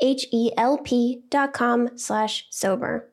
H-E-L-P dot com slash sober.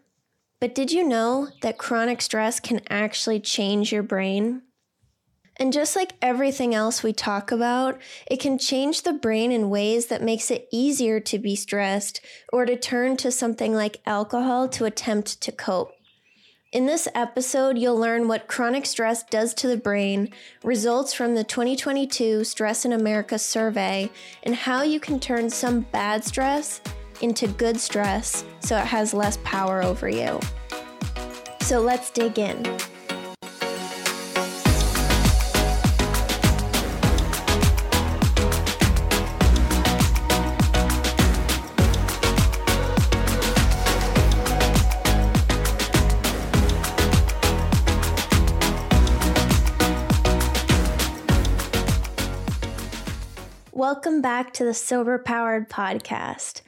But did you know that chronic stress can actually change your brain? And just like everything else we talk about, it can change the brain in ways that makes it easier to be stressed or to turn to something like alcohol to attempt to cope. In this episode, you'll learn what chronic stress does to the brain, results from the 2022 Stress in America survey, and how you can turn some bad stress into good stress so it has less power over you. So let's dig in. Welcome back to the Sober Powered Podcast.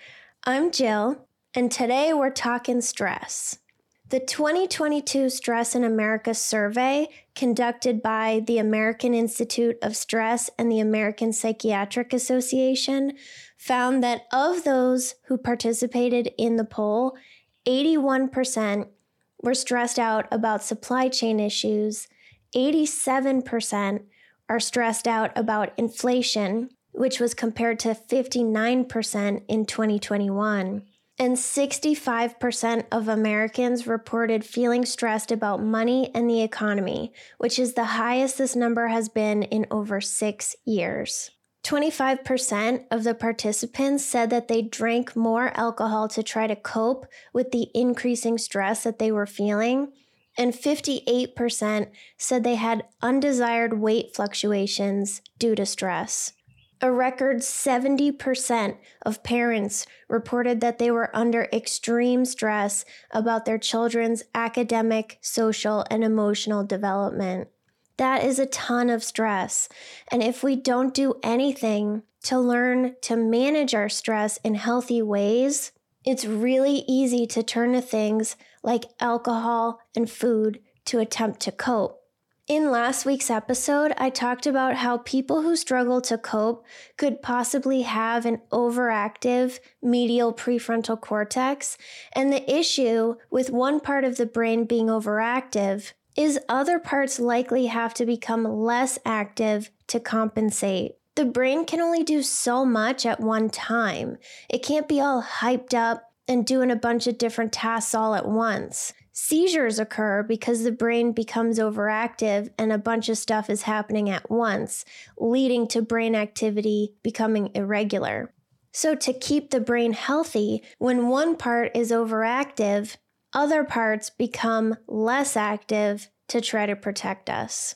I'm Jill, and today we're talking stress. The 2022 Stress in America survey, conducted by the American Institute of Stress and the American Psychiatric Association, found that of those who participated in the poll, 81% were stressed out about supply chain issues, 87% are stressed out about inflation, which was compared to 59% in 2021. And 65% of Americans reported feeling stressed about money and the economy, which is the highest this number has been in over six years. 25% of the participants said that they drank more alcohol to try to cope with the increasing stress that they were feeling, and 58% said they had undesired weight fluctuations due to stress. A record 70% of parents reported that they were under extreme stress about their children's academic, social, and emotional development. That is a ton of stress. And if we don't do anything to learn to manage our stress in healthy ways, it's really easy to turn to things like alcohol and food to attempt to cope. In last week's episode, I talked about how people who struggle to cope could possibly have an overactive medial prefrontal cortex, and the issue with one part of the brain being overactive is other parts likely have to become less active to compensate. The brain can only do so much at one time. It can't be all hyped up and doing a bunch of different tasks all at once. Seizures occur because the brain becomes overactive and a bunch of stuff is happening at once, leading to brain activity becoming irregular. So, to keep the brain healthy, when one part is overactive, other parts become less active to try to protect us.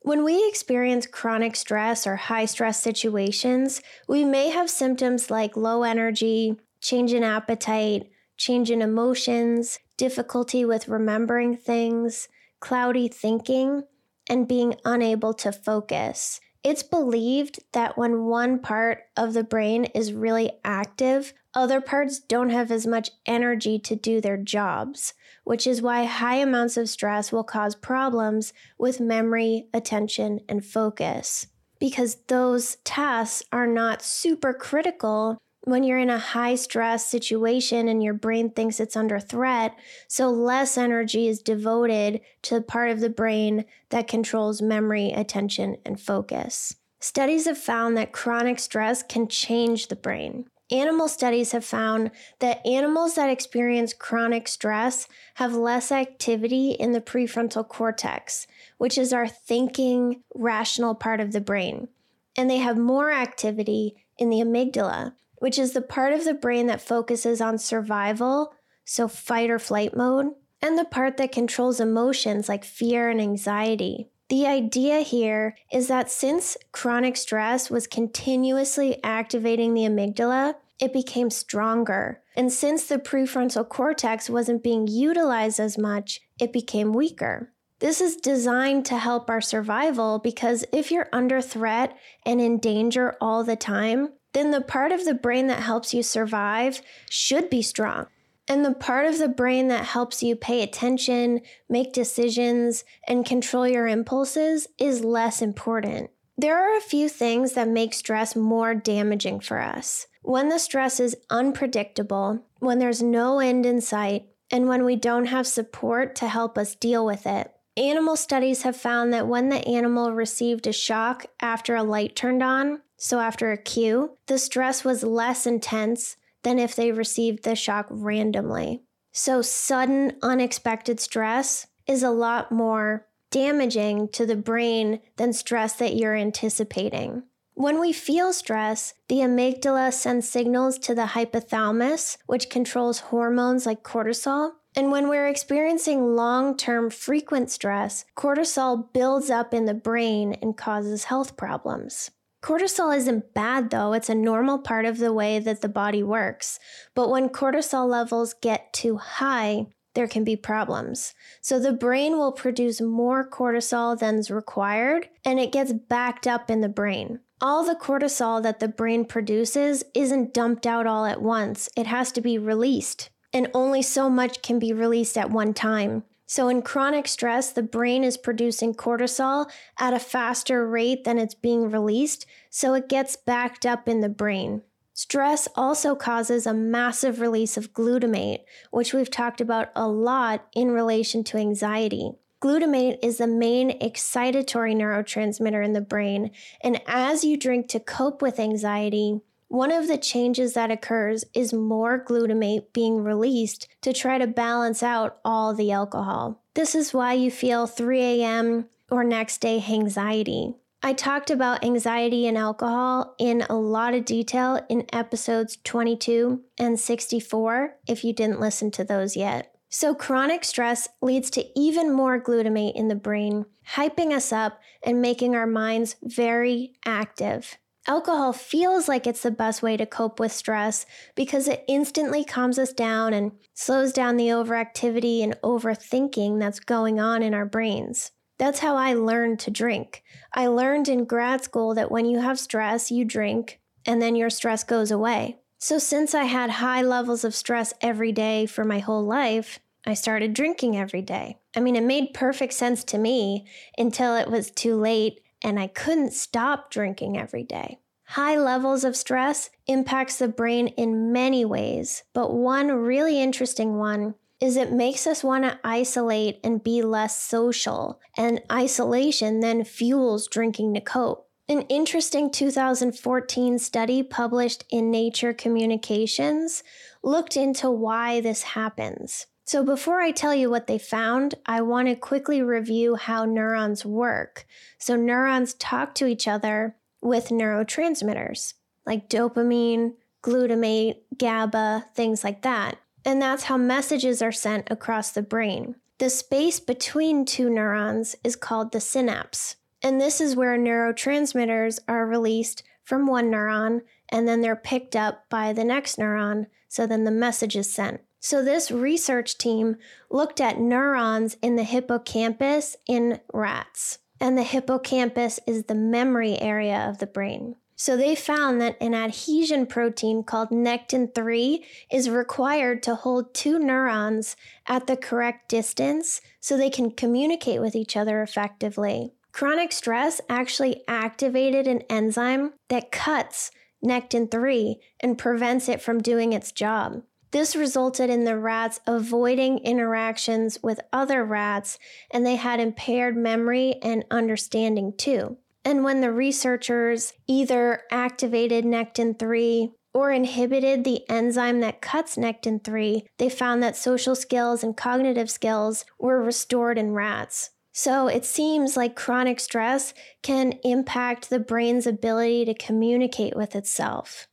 When we experience chronic stress or high stress situations, we may have symptoms like low energy, change in appetite, change in emotions, difficulty with remembering things, cloudy thinking, and being unable to focus. It's believed that when one part of the brain is really active, other parts don't have as much energy to do their jobs, which is why high amounts of stress will cause problems with memory, attention, and focus. Because those tasks are not super critical when you're in a high stress situation and your brain thinks it's under threat, so less energy is devoted to the part of the brain that controls memory, attention, and focus. Studies have found that chronic stress can change the brain. Animal studies have found that animals that experience chronic stress have less activity in the prefrontal cortex, which is our thinking, rational part of the brain, and they have more activity in the amygdala, which is the part of the brain that focuses on survival, so fight or flight mode, and the part that controls emotions like fear and anxiety. The idea here is that since chronic stress was continuously activating the amygdala, it became stronger. And since the prefrontal cortex wasn't being utilized as much, it became weaker. This is designed to help our survival because if you're under threat and in danger all the time, then the part of the brain that helps you survive should be strong. And the part of the brain that helps you pay attention, make decisions, and control your impulses is less important. There are a few things that make stress more damaging for us. When the stress is unpredictable, when there's no end in sight, and when we don't have support to help us deal with it. Animal studies have found that when the animal received a shock after a light turned on, so after a cue, the stress was less intense than if they received the shock randomly. So, sudden, unexpected stress is a lot more damaging to the brain than stress that you're anticipating. When we feel stress, the amygdala sends signals to the hypothalamus, which controls hormones like cortisol. And when we're experiencing long term frequent stress, cortisol builds up in the brain and causes health problems. Cortisol isn't bad though, it's a normal part of the way that the body works. But when cortisol levels get too high, there can be problems. So the brain will produce more cortisol than's required, and it gets backed up in the brain. All the cortisol that the brain produces isn't dumped out all at once, it has to be released. And only so much can be released at one time. So, in chronic stress, the brain is producing cortisol at a faster rate than it's being released, so it gets backed up in the brain. Stress also causes a massive release of glutamate, which we've talked about a lot in relation to anxiety. Glutamate is the main excitatory neurotransmitter in the brain, and as you drink to cope with anxiety, one of the changes that occurs is more glutamate being released to try to balance out all the alcohol. This is why you feel 3 a.m. or next day anxiety. I talked about anxiety and alcohol in a lot of detail in episodes 22 and 64 if you didn't listen to those yet. So, chronic stress leads to even more glutamate in the brain, hyping us up and making our minds very active. Alcohol feels like it's the best way to cope with stress because it instantly calms us down and slows down the overactivity and overthinking that's going on in our brains. That's how I learned to drink. I learned in grad school that when you have stress, you drink, and then your stress goes away. So, since I had high levels of stress every day for my whole life, I started drinking every day. I mean, it made perfect sense to me until it was too late and I couldn't stop drinking every day. High levels of stress impacts the brain in many ways, but one really interesting one is it makes us want to isolate and be less social, and isolation then fuels drinking to cope. An interesting 2014 study published in Nature Communications looked into why this happens. So, before I tell you what they found, I want to quickly review how neurons work. So, neurons talk to each other with neurotransmitters like dopamine, glutamate, GABA, things like that. And that's how messages are sent across the brain. The space between two neurons is called the synapse. And this is where neurotransmitters are released from one neuron and then they're picked up by the next neuron. So then the message is sent. So, this research team looked at neurons in the hippocampus in rats. And the hippocampus is the memory area of the brain. So, they found that an adhesion protein called nectin 3 is required to hold two neurons at the correct distance so they can communicate with each other effectively. Chronic stress actually activated an enzyme that cuts nectin 3 and prevents it from doing its job. This resulted in the rats avoiding interactions with other rats, and they had impaired memory and understanding too. And when the researchers either activated nectin 3 or inhibited the enzyme that cuts nectin 3, they found that social skills and cognitive skills were restored in rats. So it seems like chronic stress can impact the brain's ability to communicate with itself.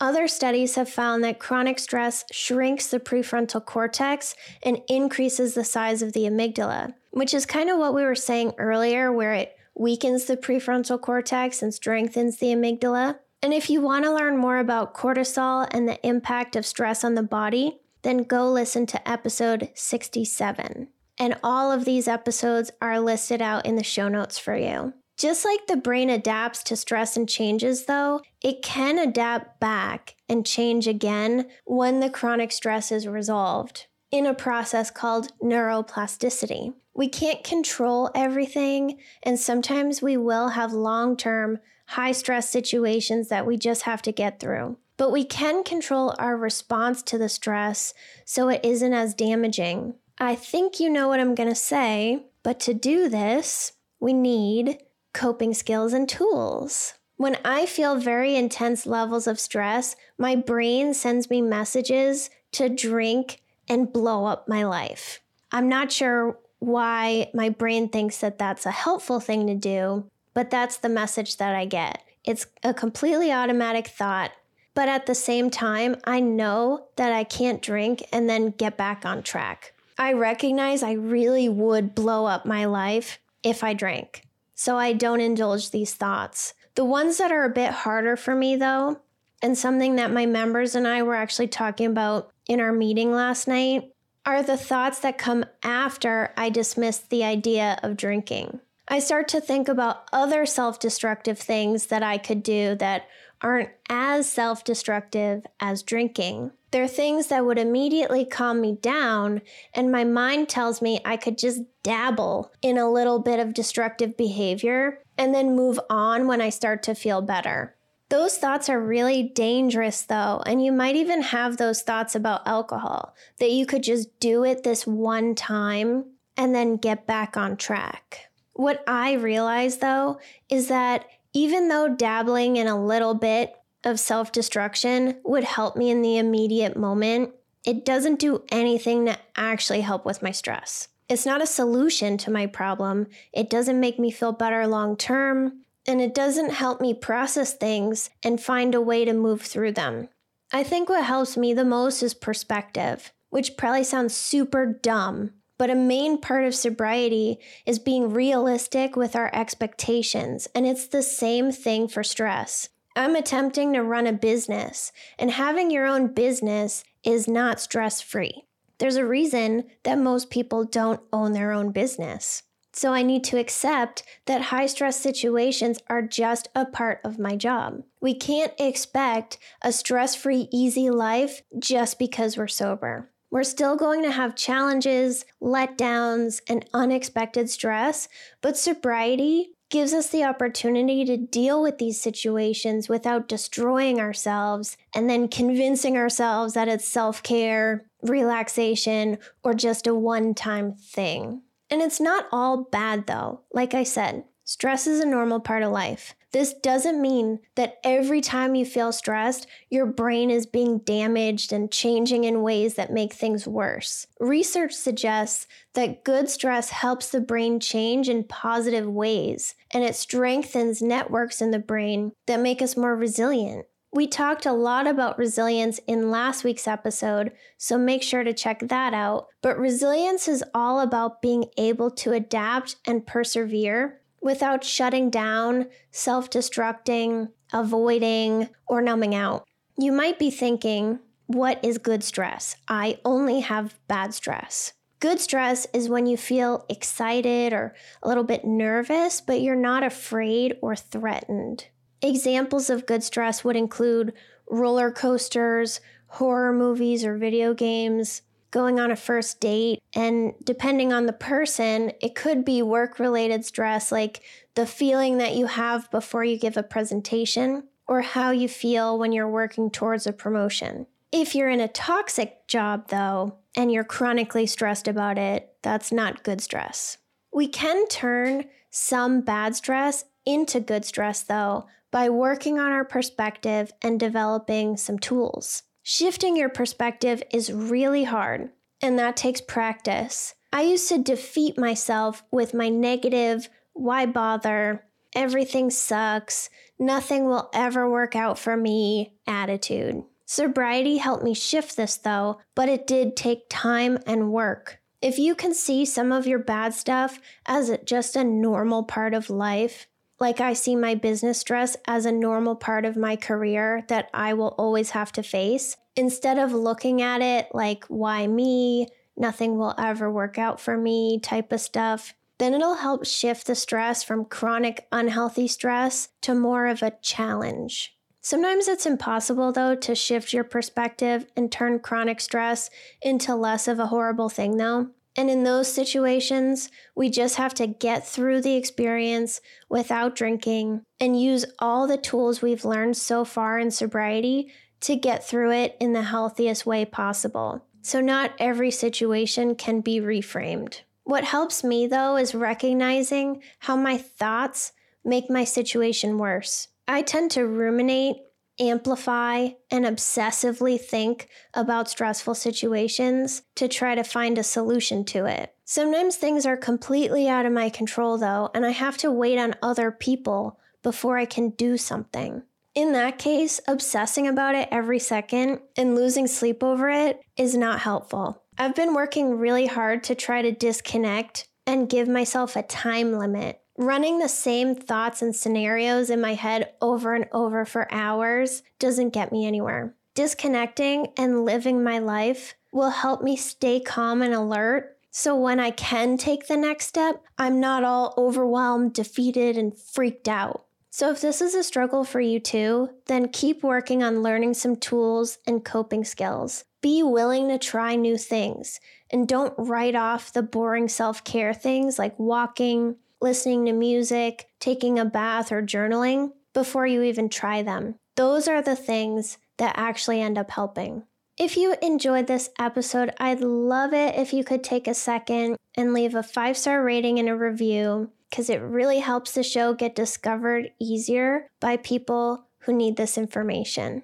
Other studies have found that chronic stress shrinks the prefrontal cortex and increases the size of the amygdala, which is kind of what we were saying earlier, where it weakens the prefrontal cortex and strengthens the amygdala. And if you want to learn more about cortisol and the impact of stress on the body, then go listen to episode 67. And all of these episodes are listed out in the show notes for you. Just like the brain adapts to stress and changes, though, it can adapt back and change again when the chronic stress is resolved in a process called neuroplasticity. We can't control everything, and sometimes we will have long term, high stress situations that we just have to get through. But we can control our response to the stress so it isn't as damaging. I think you know what I'm to say, but to do this, we need coping skills and tools. When I feel very intense levels of stress, my brain sends me messages to drink and blow up my life. I'm not sure why my brain thinks that that's a helpful thing to do, but that's the message that I get. It's a completely automatic thought, but at the same time, I know that I can't drink and then get back on track. I recognize I really would blow up my life if I drank so I don't indulge these thoughts. The ones that are a bit harder for me, though, and something that my members and I were actually talking about in our meeting last night, are the thoughts that come after I dismiss the idea of drinking. I start to think about other self destructive things that I could do that aren't as self destructive as drinking. They're things that would immediately calm me down, and my mind tells me I could just dabble in a little bit of destructive behavior and then move on when I start to feel better. Those thoughts are really dangerous, though, and you might even have those thoughts about alcohol that you could just do it this one time and then get back on track. What I realize, though, is that even though dabbling in a little bit of self destruction would help me in the immediate moment, it doesn't do anything to actually help with my stress. It's not a solution to my problem. It doesn't make me feel better long term, and it doesn't help me process things and find a way to move through them. I think what helps me the most is perspective. which probably sounds super dumb. But a main part of sobriety is being realistic with our expectations, and it's the same thing for stress. I'm attempting to run a business, and having your own business is not stress free. There's a reason that most people don't own their own business. So I need to accept that high stress situations are just a part of my job. We can't expect a stress free, easy life just because we're sober. We're still going to have challenges, letdowns, and unexpected stress, but sobriety gives us the opportunity to deal with these situations without destroying ourselves and then convincing ourselves that it's self care, relaxation, or just a one time thing. And it's not all bad though. Like I said, stress is a normal part of life. This doesn't mean that every time you feel stressed, your brain is being damaged and changing in ways that make things worse. Research suggests that good stress helps the brain change in positive ways, and it strengthens networks in the brain that make us more resilient. We talked a lot about resilience in last week's episode, so make sure to check that out. But resilience is all about being able to adapt and persevere without shutting down, self destructing, avoiding, or numbing out. You might be thinking, what is good stress? I only have bad stress. Good stress is when you feel excited or a little bit nervous, but you're not afraid or threatened. Examples of good stress would include roller coasters, horror movies or video games, going on a first date. And depending on the person, it could be work related stress, like the feeling that you have before you give a presentation, or how you feel when you're working towards a promotion. If you're in a toxic job, though, and you're chronically stressed about it, that's not good stress. We can turn some bad stress into good stress, though, by working on our perspective and developing some tools. Shifting your perspective is really hard, and that takes practice. I used to defeat myself with my negative, why bother, everything sucks, nothing will ever work out for me attitude. Sobriety helped me shift this though, but it did take time and work. If you can see some of your bad stuff as just a normal part of life, like I see my business stress as a normal part of my career that I will always have to face. Instead of looking at it like, why me? Nothing will ever work out for me type of stuff, then it'll help shift the stress from chronic unhealthy stress to more of a challenge. Sometimes it's impossible, though, to shift your perspective and turn chronic stress into less of a horrible thing, though. And in those situations, we just have to get through the experience without drinking and use all the tools we've learned so far in sobriety to get through it in the healthiest way possible. So, not every situation can be reframed. What helps me, though, is recognizing how my thoughts make my situation worse. I tend to ruminate amplify and obsessively think about stressful situations to try to find a solution to it. Sometimes things are completely out of my control, though, and I have to wait on other people before I can do something. In that case, obsessing about it every second and losing sleep over it is not helpful. I've been working really hard to try to disconnect and give myself a time limit Running the same thoughts and scenarios in my head over and over for hours doesn't get me anywhere. Disconnecting and living my life will help me stay calm and alert. So when I can take the next step, I'm not all overwhelmed, defeated, and freaked out. So if this is a struggle for you too, then keep working on learning some tools and coping skills. Be willing to try new things and don't write off the boring self care things like walking, listening to music, taking a bath, or journaling before you even try them. Those are the things that actually end up helping. If you enjoyed this episode, I'd love it if you could take a second and leave a five star rating and a review because it really helps the show get discovered easier by people who need this information.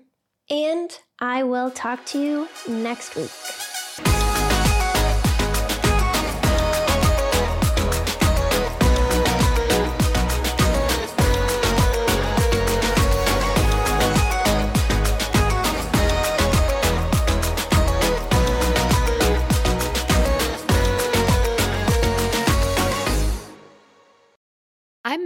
And I will talk to you next week.